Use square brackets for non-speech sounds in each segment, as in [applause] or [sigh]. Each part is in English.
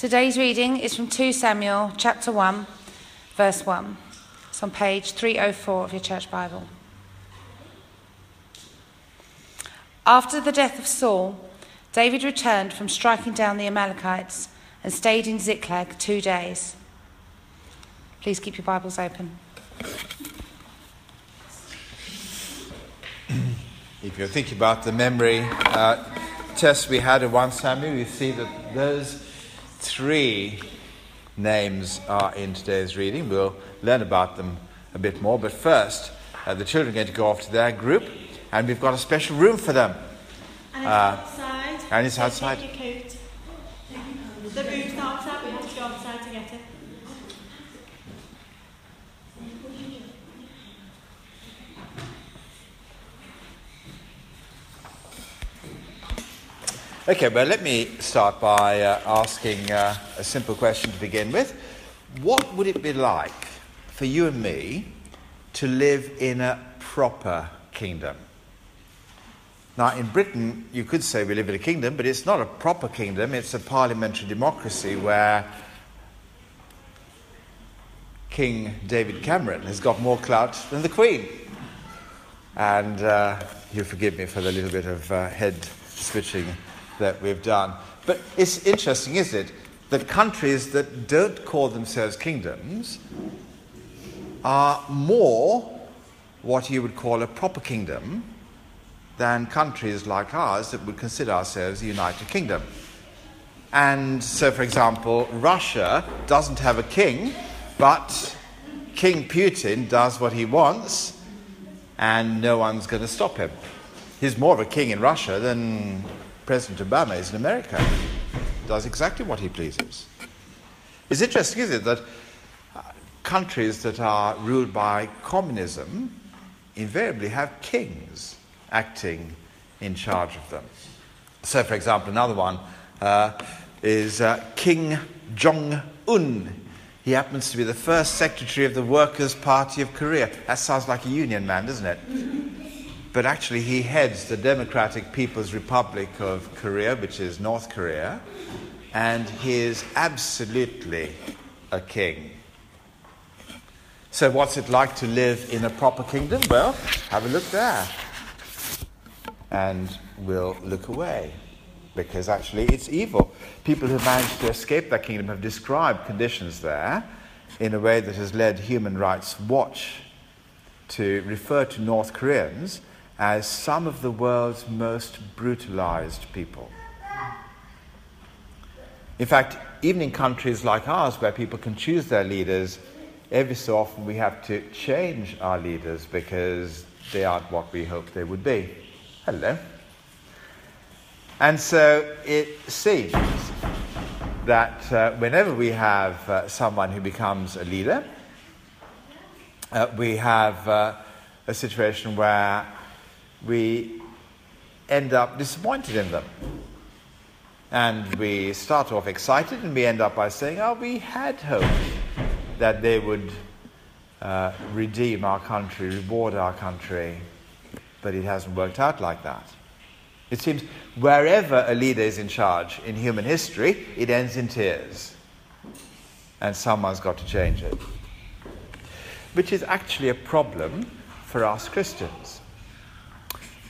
Today's reading is from 2 Samuel chapter 1, verse 1. It's on page 304 of your church Bible. After the death of Saul, David returned from striking down the Amalekites and stayed in Ziklag two days. Please keep your Bibles open. [clears throat] If you think about the memory uh, test we had in 1 Samuel, you see that those three names are in today's reading. We'll learn about them a bit more. But first, uh, the children are going to go off to their group, and we've got a special room for them. And it's uh, outside. And it's outside. Take your coat. The room's not outside, we have to go outside to get it. Okay, well, let me start by uh, asking uh, a simple question to begin with. What would it be like for you and me to live in a proper kingdom? Now, in Britain, you could say we live in a kingdom, but it's not a proper kingdom, it's a parliamentary democracy where King David Cameron has got more clout than the Queen. And uh, you forgive me for the little bit of uh, head switching that we've done. But it's interesting, isn't it, that countries that don't call themselves kingdoms are more what you would call a proper kingdom than countries like ours that would consider ourselves a United Kingdom. And so, for example, Russia doesn't have a king, but King Putin does what he wants, and no one's going to stop him. He's more of a king in Russia than President Obama is in America. Does exactly what he pleases. It's interesting, isn't it, that uh, countries that are ruled by communism invariably have kings acting in charge of them. So, for example, another one uh, is uh, King Jong un. He happens to be the first secretary of the Workers' Party of Korea. That sounds like a union man, doesn't it? But actually, he heads the Democratic People's Republic of Korea, which is North Korea, and he is absolutely a king. So, what's it like to live in a proper kingdom? Well, have a look there and we'll look away because actually it's evil. People who managed to escape that kingdom have described conditions there in a way that has led Human Rights Watch to refer to North Koreans as some of the world's most brutalized people. In fact, even in countries like ours where people can choose their leaders, every so often we have to change our leaders because they aren't what we hoped they would be. Hello. And so it seems that uh, whenever we have uh, someone who becomes a leader, uh, we have uh, a situation where we end up disappointed in them. And we start off excited and we end up by saying, Oh, we had hoped that they would uh, redeem our country, reward our country but it hasn't worked out like that. It seems wherever a leader is in charge in human history, it ends in tears. And someone's got to change it. Which is actually a problem for us Christians.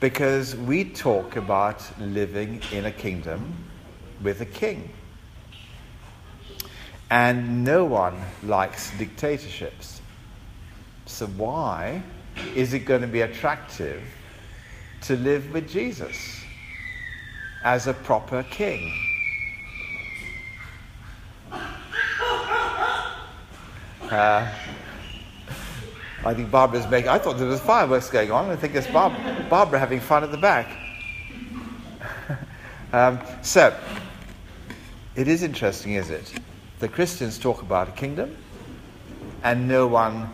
Because we talk about living in a kingdom with a king. And no one likes dictatorships. So, why is it going to be attractive to live with Jesus as a proper king. Uh, I think Barbara's making. I thought there was fireworks going on. I think it's Bob, Barbara having fun at the back. [laughs] um, so, it is interesting, is it? The Christians talk about a kingdom, and no one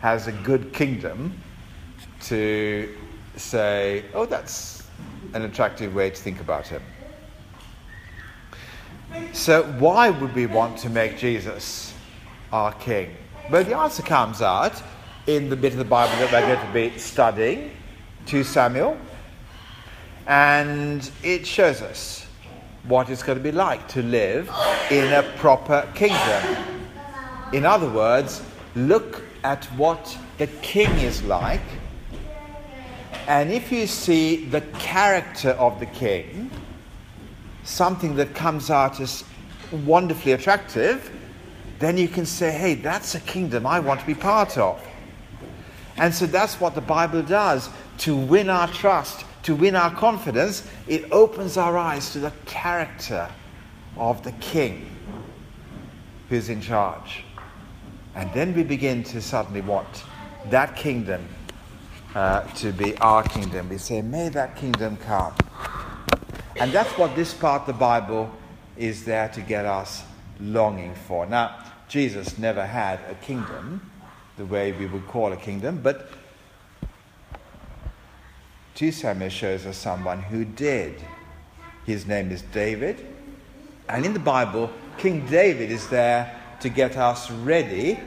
has a good kingdom to say, oh, that's an attractive way to think about him. So, why would we want to make Jesus our king? Well, the answer comes out in the bit of the Bible that we're going to be studying, 2 Samuel, and it shows us what it's going to be like to live in a proper kingdom. In other words, look at what the king is like, and if you see the character of the king, something that comes out as wonderfully attractive, then you can say, hey, that's a kingdom I want to be part of. And so that's what the Bible does to win our trust, to win our confidence. It opens our eyes to the character of the king who's in charge. And then we begin to suddenly want that kingdom uh, to be our kingdom. We say, May that kingdom come. And that's what this part of the Bible is there to get us longing for. Now, Jesus never had a kingdom the way we would call a kingdom, but 2 Samuel shows us someone who did. His name is David. And in the Bible, King David is there to get us ready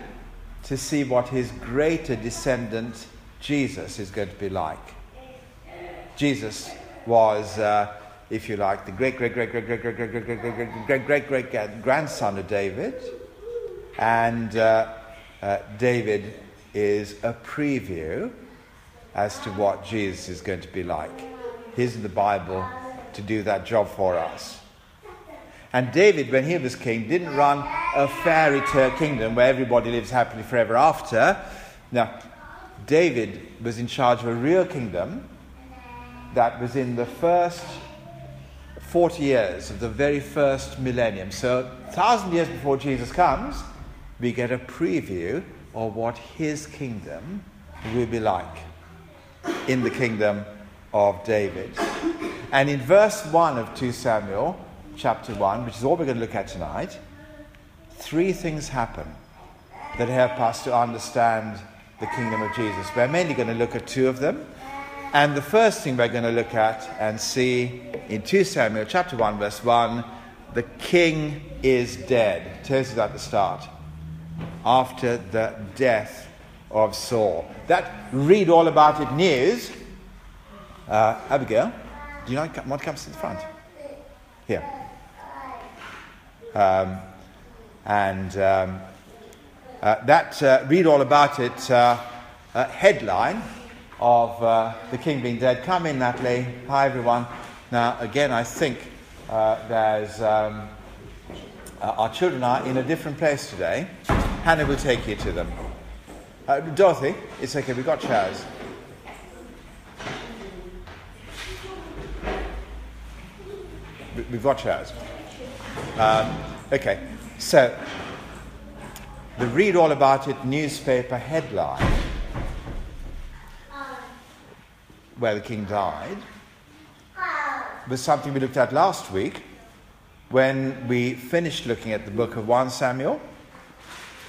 to see what his greater descendant Jesus is going to be like. Jesus was, uh, if you like, the great, great, great, great, great, great, great, great, great, great, great, great, great, great grandson of David. And uh, uh, David is a preview as to what Jesus is going to be like. He's in the Bible to do that job for us. And David, when he was king, didn't run a fairy tale kingdom where everybody lives happily forever after. Now, David was in charge of a real kingdom that was in the first 40 years of the very first millennium. So, a thousand years before Jesus comes, we get a preview of what his kingdom will be like in the kingdom of David. And in verse 1 of 2 Samuel, chapter 1, which is all we're going to look at tonight, three things happen that help us to understand the kingdom of Jesus. We're mainly going to look at two of them. And the first thing we're going to look at and see in 2 Samuel chapter 1, verse 1, the king is dead. It tells that at the start after the death of Saul. That read all about it news. Uh, Abigail, do you want what comes to the front? Here. Um, and um, uh, that uh, read all about it uh, uh, headline of uh, the king being dead. Come in, Natalie. Hi, everyone. Now, again, I think there's um, our children are in a different place today. Hannah will take you to them. Uh, Dorothy, it's okay, we've got chairs. We've got chairs. Um, okay, so the Read All About It newspaper headline, where the king died, was something we looked at last week when we finished looking at the book of 1 Samuel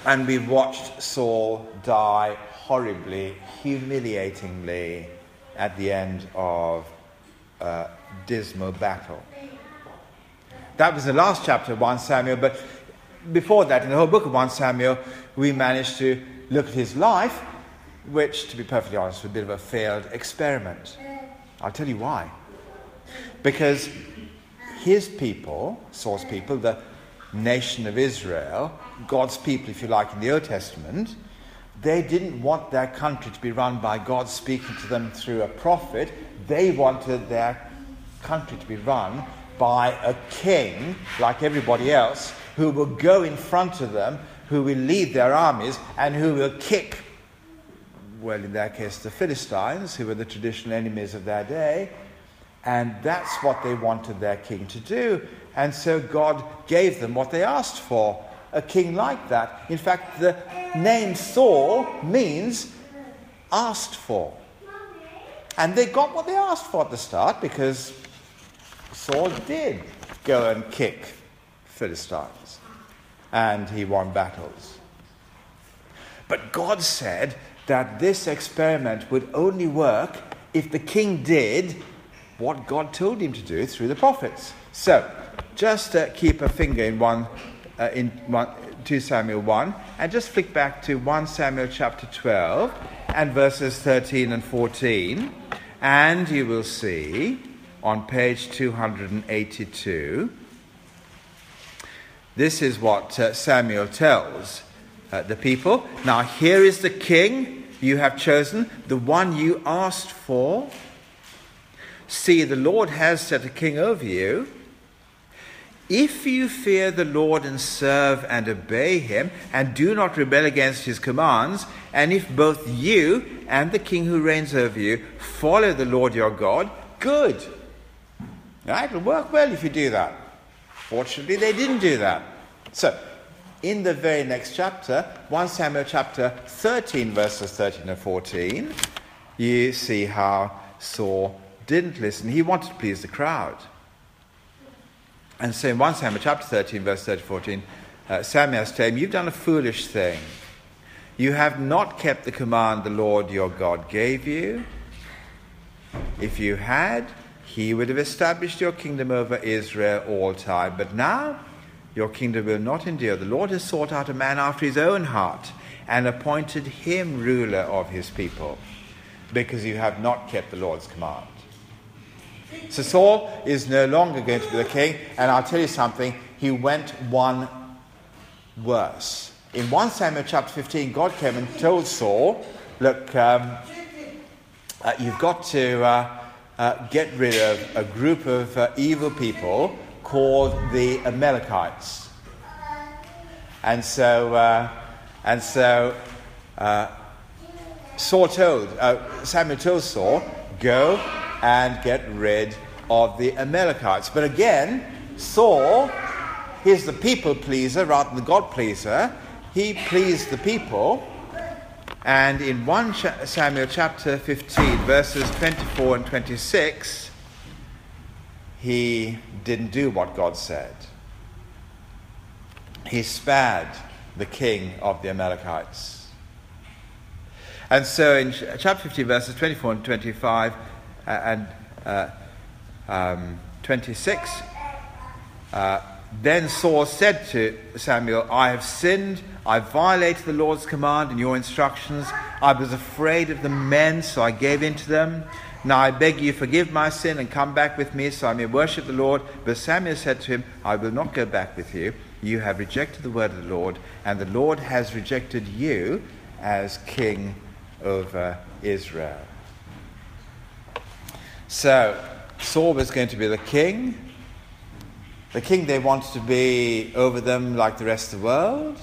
and we watched Saul die horribly, humiliatingly at the end of a dismal battle. That was the last chapter of 1 Samuel, but before that, in the whole book of 1 Samuel, we managed to look at his life, which, to be perfectly honest, was a bit of a failed experiment. I'll tell you why. Because his people, Saul's people, the nation of Israel, God's people, if you like, in the Old Testament, they didn't want their country to be run by God speaking to them through a prophet. They wanted their country to be run by a king, like everybody else, who will go in front of them, who will lead their armies, and who will kick, well, in their case, the Philistines, who were the traditional enemies of their day. And that's what they wanted their king to do. And so God gave them what they asked for a king like that. In fact, the name Saul means asked for. And they got what they asked for at the start because Saul did go and kick Philistines and he won battles. But God said that this experiment would only work if the king did what God told him to do through the prophets. So, just uh, keep a finger in one, uh, in one, 2 Samuel 1 and just flick back to 1 Samuel chapter 12 and verses 13 and 14, and you will see on page 282 this is what uh, Samuel tells uh, the people. Now, here is the king you have chosen, the one you asked for. See, the Lord has set a king over you. If you fear the Lord and serve and obey him, and do not rebel against his commands, and if both you and the king who reigns over you follow the Lord your God, good. Right? It'll work well if you do that. Fortunately, they didn't do that. So, in the very next chapter, 1 Samuel chapter 13, verses 13 and 14, you see how Saul didn't listen. He wanted to please the crowd. And so in 1 Samuel chapter 13, verse 13 14, uh, Samuel said him, You've done a foolish thing. You have not kept the command the Lord your God gave you. If you had, he would have established your kingdom over Israel all time. But now your kingdom will not endure. The Lord has sought out a man after his own heart and appointed him ruler of his people because you have not kept the Lord's command. So Saul is no longer going to be the king, and I'll tell you something, he went one worse. In 1 Samuel chapter 15, God came and told Saul, Look, um, uh, you've got to uh, uh, get rid of a group of uh, evil people called the Amalekites. And so, uh, and so uh, Saul told, Samuel told Saul, Go and get rid of the Amalekites. But again, Saul, he's the people pleaser rather than the God pleaser. He pleased the people. And in 1 Samuel chapter 15, verses 24 and 26, he didn't do what God said. He spared the king of the Amalekites. And so in chapter 15, verses 24 and 25, and uh, um, 26. Uh, then Saul said to Samuel, I have sinned. I violated the Lord's command and your instructions. I was afraid of the men, so I gave in to them. Now I beg you, forgive my sin and come back with me so I may worship the Lord. But Samuel said to him, I will not go back with you. You have rejected the word of the Lord, and the Lord has rejected you as king over Israel. So, Saul was going to be the king. The king they wanted to be over them like the rest of the world.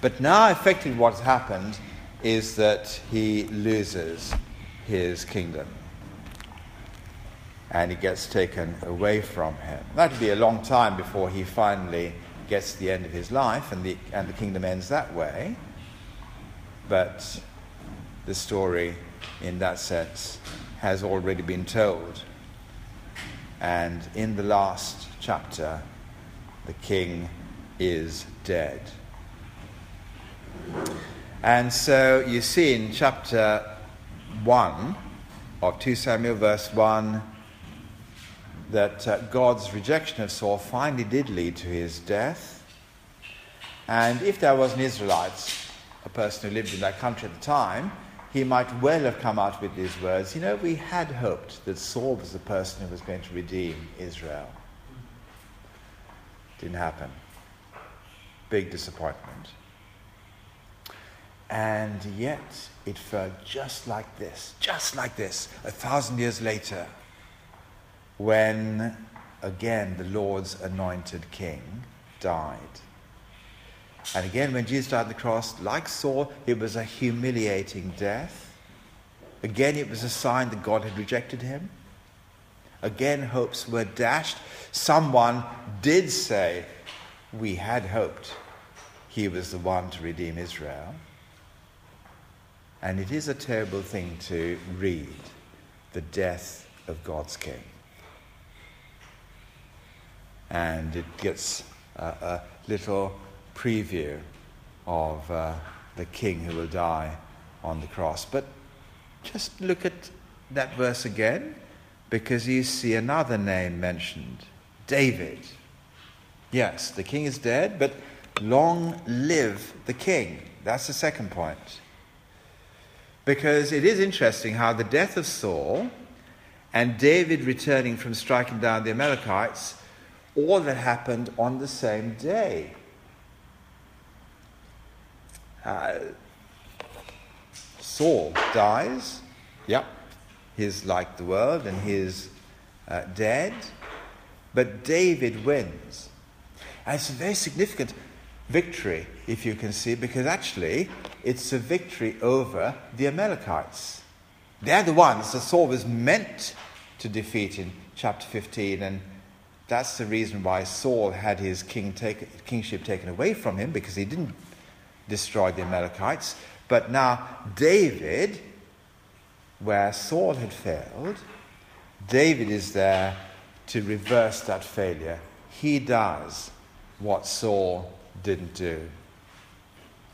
But now, effectively, what's happened is that he loses his kingdom. And he gets taken away from him. That'll be a long time before he finally gets to the end of his life and the, and the kingdom ends that way. But the story, in that sense, has already been told. And in the last chapter, the king is dead. And so you see in chapter 1 of 2 Samuel, verse 1, that uh, God's rejection of Saul finally did lead to his death. And if there was an Israelite, a person who lived in that country at the time, he might well have come out with these words You know, we had hoped that Saul was the person who was going to redeem Israel. Didn't happen. Big disappointment. And yet, it felt just like this, just like this, a thousand years later, when again the Lord's anointed king died. And again, when Jesus died on the cross, like Saul, it was a humiliating death. Again, it was a sign that God had rejected him. Again, hopes were dashed. Someone did say, We had hoped he was the one to redeem Israel. And it is a terrible thing to read the death of God's king. And it gets a, a little preview of uh, the king who will die on the cross. But just look at that verse again because you see another name mentioned David. Yes, the king is dead, but long live the king. That's the second point. Because it is interesting how the death of Saul and David returning from striking down the Amalekites all that happened on the same day. Uh, Saul dies. Yep, he's like the world and he's uh, dead. But David wins. And it's a very significant victory, if you can see, because actually it's a victory over the Amalekites. They're the ones that Saul was meant to defeat in chapter 15, and that's the reason why Saul had his king take, kingship taken away from him, because he didn't destroy the Amalekites. But now, David, where Saul had failed, David is there to reverse that failure. He does what Saul didn't do.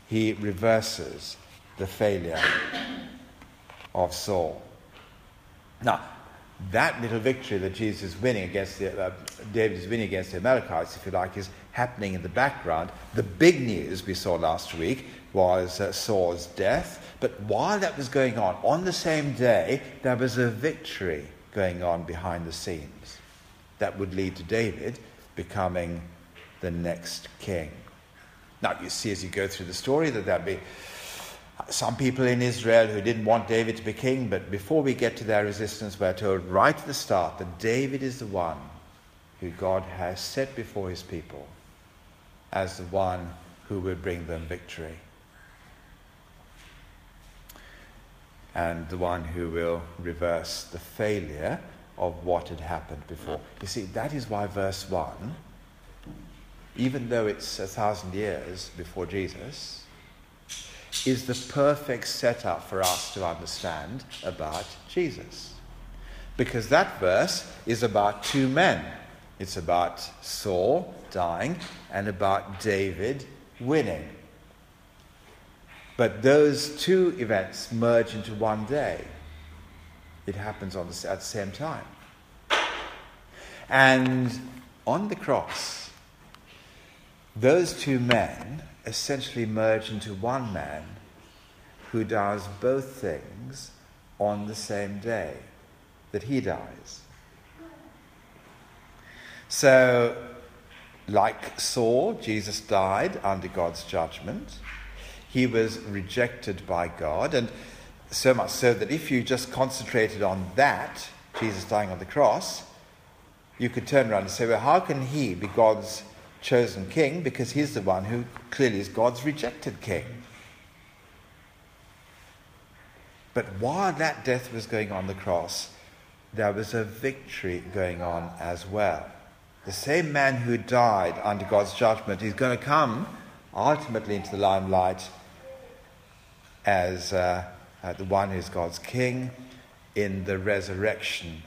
He reverses the failure of Saul. Now, that little victory that Jesus is winning against the, uh, David is winning against the Amalekites, if you like, is happening in the background. The big news we saw last week was uh, Saul's death. But while that was going on, on the same day, there was a victory going on behind the scenes that would lead to David becoming the next king. Now, you see as you go through the story that there'll be some people in Israel who didn't want David to be king, but before we get to their resistance, we're told right at the start that David is the one who God has set before his people as the one who will bring them victory. And the one who will reverse the failure of what had happened before. You see, that is why verse 1, even though it's a thousand years before Jesus, is the perfect setup for us to understand about Jesus. Because that verse is about two men. It's about Saul dying and about David winning. But those two events merge into one day. It happens the, at the same time. And on the cross, those two men essentially merge into one man who does both things on the same day that he dies. So, like Saul, Jesus died under God's judgment. He was rejected by God, and so much so that if you just concentrated on that, Jesus dying on the cross, you could turn around and say, well, how can he be God's chosen king? Because he's the one who clearly is God's rejected king. But while that death was going on the cross, there was a victory going on as well. The same man who died under God's judgment is going to come ultimately into the limelight as uh, uh, the one who's God's king in the resurrection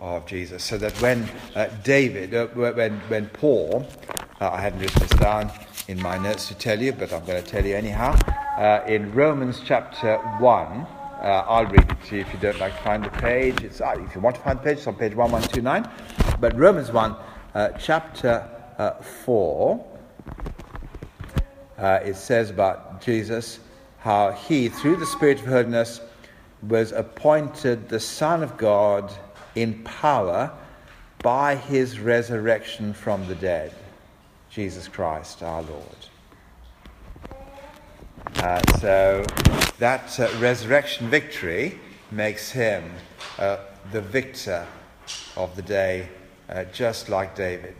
of Jesus. So that when uh, David, uh, when, when Paul, uh, I hadn't written this down in my notes to tell you, but I'm going to tell you anyhow, uh, in Romans chapter 1, uh, I'll read it to you if you don't like to find the page. It's, uh, if you want to find the page, it's on page 1129. But Romans 1, chapter 4, it says about Jesus how he, through the Spirit of holiness, was appointed the Son of God in power by his resurrection from the dead, Jesus Christ our Lord. Uh, so that uh, resurrection victory makes him uh, the victor of the day, uh, just like David.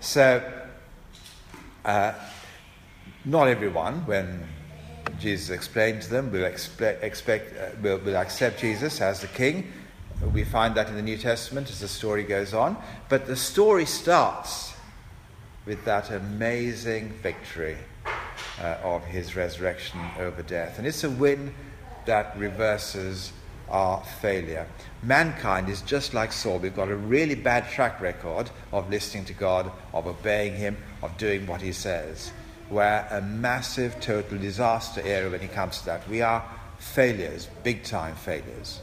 So, uh, not everyone, when Jesus explained to them, will, expect, uh, will, will accept Jesus as the king. We find that in the New Testament as the story goes on. But the story starts with that amazing victory uh, of his resurrection over death. And it's a win that reverses our failure. Mankind is just like Saul. We've got a really bad track record of listening to God, of obeying Him, of doing what He says. We're a massive, total disaster area when it comes to that. We are failures, big time failures.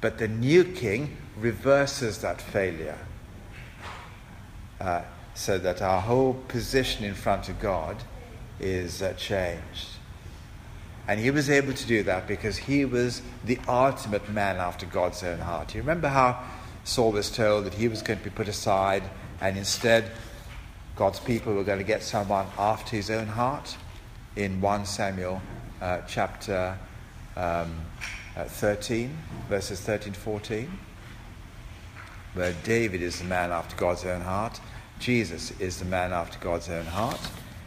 But the new king reverses that failure uh, so that our whole position in front of God is uh, changed. And he was able to do that because he was the ultimate man after God's own heart. You remember how Saul was told that he was going to be put aside, and instead, God's people were going to get someone after his own heart in 1 Samuel uh, chapter um, uh, 13, verses 13 14, where David is the man after God's own heart, Jesus is the man after God's own heart,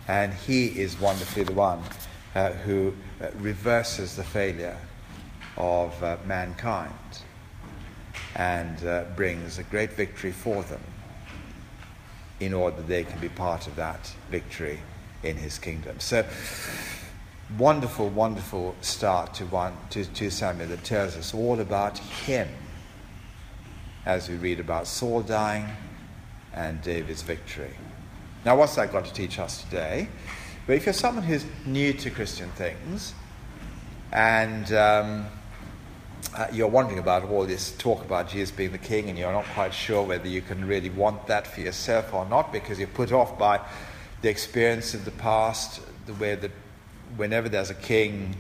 and he is wonderfully the one uh, who uh, reverses the failure of uh, mankind and uh, brings a great victory for them in order that they can be part of that victory in his kingdom. So, wonderful, wonderful start to, one, to, to Samuel that tells us all about him as we read about Saul dying and David's victory. Now, what's that got to teach us today? But if you're someone who's new to Christian things and um, uh, you're wondering about all this talk about Jesus being the king and you're not quite sure whether you can really want that for yourself or not because you're put off by the experience of the past, the way that whenever there's a king,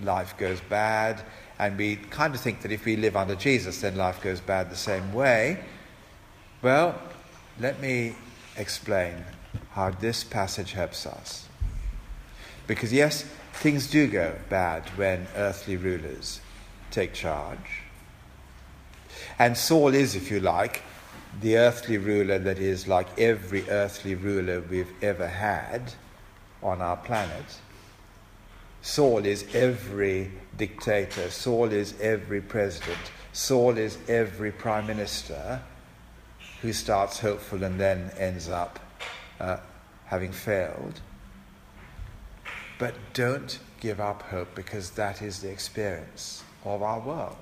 life goes bad. And we kind of think that if we live under Jesus, then life goes bad the same way. Well, let me explain how this passage helps us. Because, yes, things do go bad when earthly rulers take charge. And Saul is, if you like, the earthly ruler that is like every earthly ruler we've ever had on our planet. Saul is every dictator, Saul is every president, Saul is every prime minister who starts hopeful and then ends up uh, having failed. But don't give up hope because that is the experience of our world.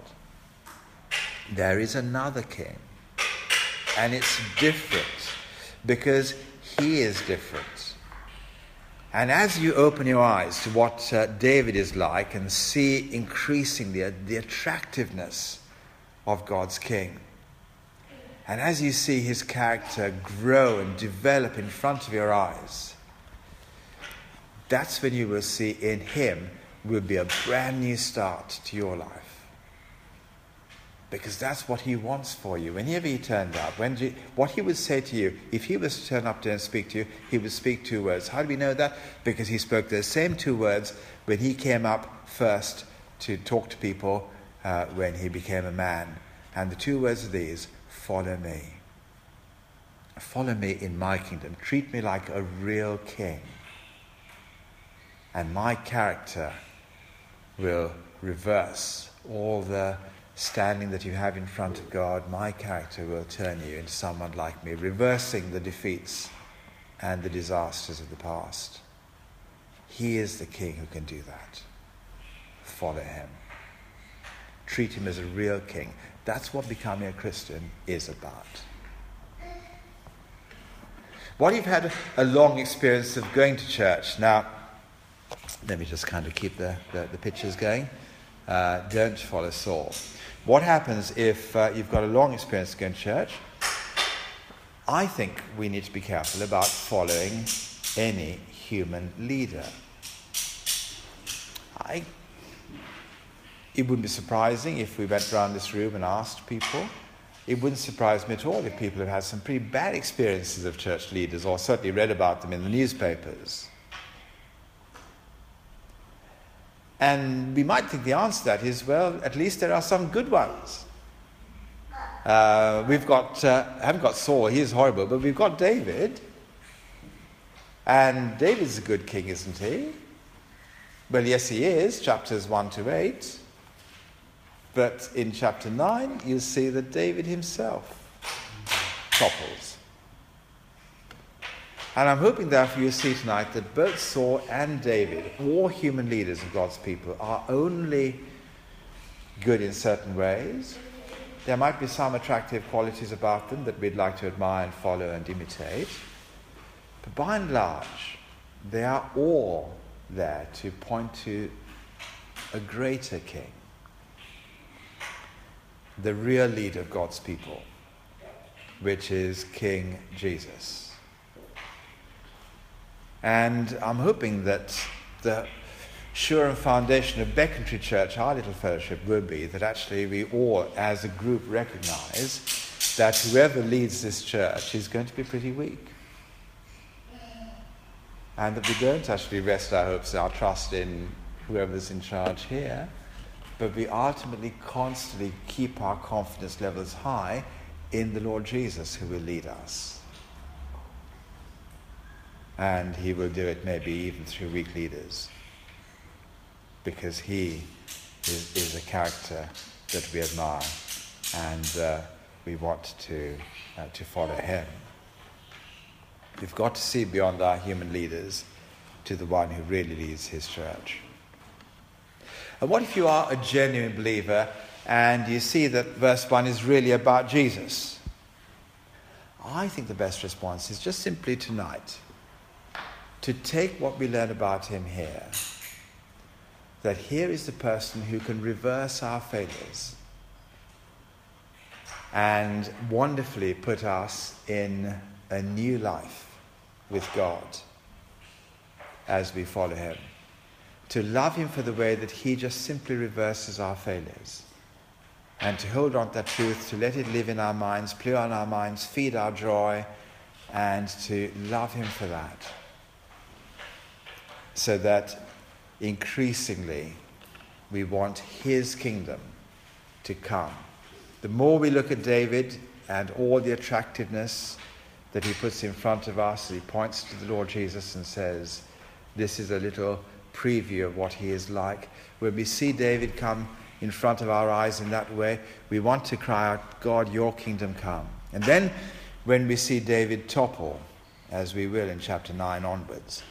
There is another king, and it's different because he is different. And as you open your eyes to what uh, David is like and see increasingly the attractiveness of God's king, and as you see his character grow and develop in front of your eyes, that's when you will see in him will be a brand new start to your life. Because that's what he wants for you. Whenever he turned up, when you, what he would say to you, if he was to turn up there and speak to you, he would speak two words. How do we know that? Because he spoke the same two words when he came up first to talk to people uh, when he became a man. And the two words are these follow me. Follow me in my kingdom. Treat me like a real king. And my character will reverse all the standing that you have in front of God. My character will turn you into someone like me, reversing the defeats and the disasters of the past. He is the king who can do that. Follow him. Treat him as a real king. That's what becoming a Christian is about. What you've had a long experience of going to church. Now, let me just kind of keep the, the, the pictures going. Uh, don't follow Saul. What happens if uh, you've got a long experience going to church? I think we need to be careful about following any human leader. I, it wouldn't be surprising if we went around this room and asked people. It wouldn't surprise me at all if people have had some pretty bad experiences of church leaders or certainly read about them in the newspapers. And we might think the answer to that is well, at least there are some good ones. Uh, we've got, uh, haven't got Saul, he is horrible, but we've got David. And David's a good king, isn't he? Well, yes, he is, chapters 1 to 8. But in chapter 9, you see that David himself topples. And I'm hoping, therefore, you see tonight that both Saul and David, all human leaders of God's people, are only good in certain ways. There might be some attractive qualities about them that we'd like to admire and follow and imitate. But by and large, they are all there to point to a greater king, the real leader of God's people, which is King Jesus. And I'm hoping that the sure and foundation of Becontree Church, our little fellowship, will be that actually we all, as a group, recognize that whoever leads this church is going to be pretty weak. And that we don't actually rest our hopes our trust in whoever's in charge here, but we ultimately constantly keep our confidence levels high in the Lord Jesus who will lead us. And he will do it maybe even through weak leaders because he is, is a character that we admire and uh, we want to, uh, to follow him. We've got to see beyond our human leaders to the one who really leads his church. And what if you are a genuine believer and you see that verse 1 is really about Jesus? I think the best response is just simply tonight to take what we learn about him here. That here is the person who can reverse our failures and wonderfully put us in a new life with God as we follow him. To love him for the way that he just simply reverses our failures. And to hold on to that truth, to let it live in our minds, play on our minds, feed our joy, and to love him for that. So that increasingly we want his kingdom to come. The more we look at David and all the attractiveness that he puts in front of us, he points to the Lord Jesus and says, This is a little preview of what he is like. When we see David come in front of our eyes in that way, we want to cry out, God, your kingdom come. And then when we see David topple, as we will in chapter 9 onwards,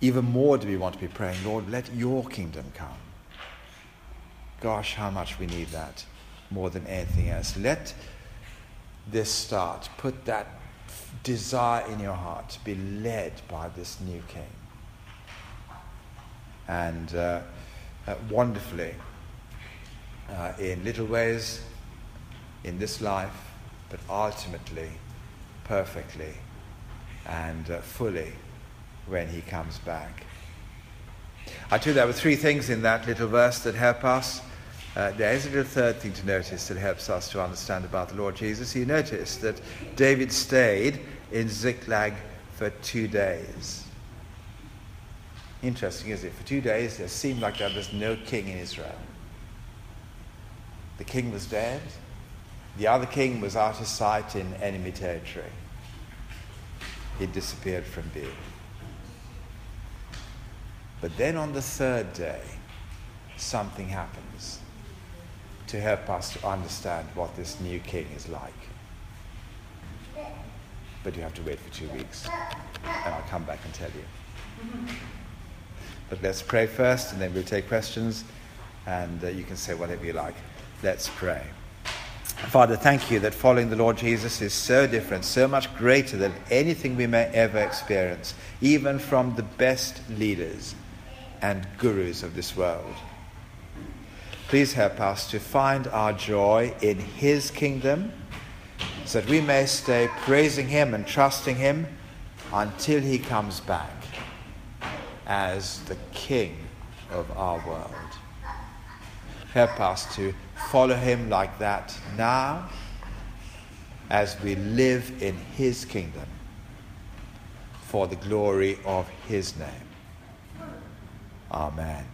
even more do we want to be praying, Lord, let your kingdom come. Gosh, how much we need that more than anything else. Let this start. Put that desire in your heart to be led by this new king. And uh, uh, wonderfully, uh, in little ways, in this life, but ultimately, perfectly, and uh, fully when he comes back. I told you there were three things in that little verse that help us. Uh, there is a little third thing to notice that helps us to understand about the Lord Jesus. You notice that David stayed in Ziklag for two days. Interesting, is it? For two days, it seemed like there was no king in Israel. The king was dead. The other king was out of sight in enemy territory. He disappeared from view. But then on the third day, something happens to help us to understand what this new king is like. But you have to wait for two weeks, and I'll come back and tell you. But let's pray first, and then we'll take questions, and uh, you can say whatever you like. Let's pray. Father, thank you that following the Lord Jesus is so different, so much greater than anything we may ever experience, even from the best leaders and gurus of this world. Please help us to find our joy in His kingdom so that we may stay praising Him and trusting Him until He comes back as the King of our world. Help us to follow Him like that now as we live in His kingdom for the glory of His name. Amen.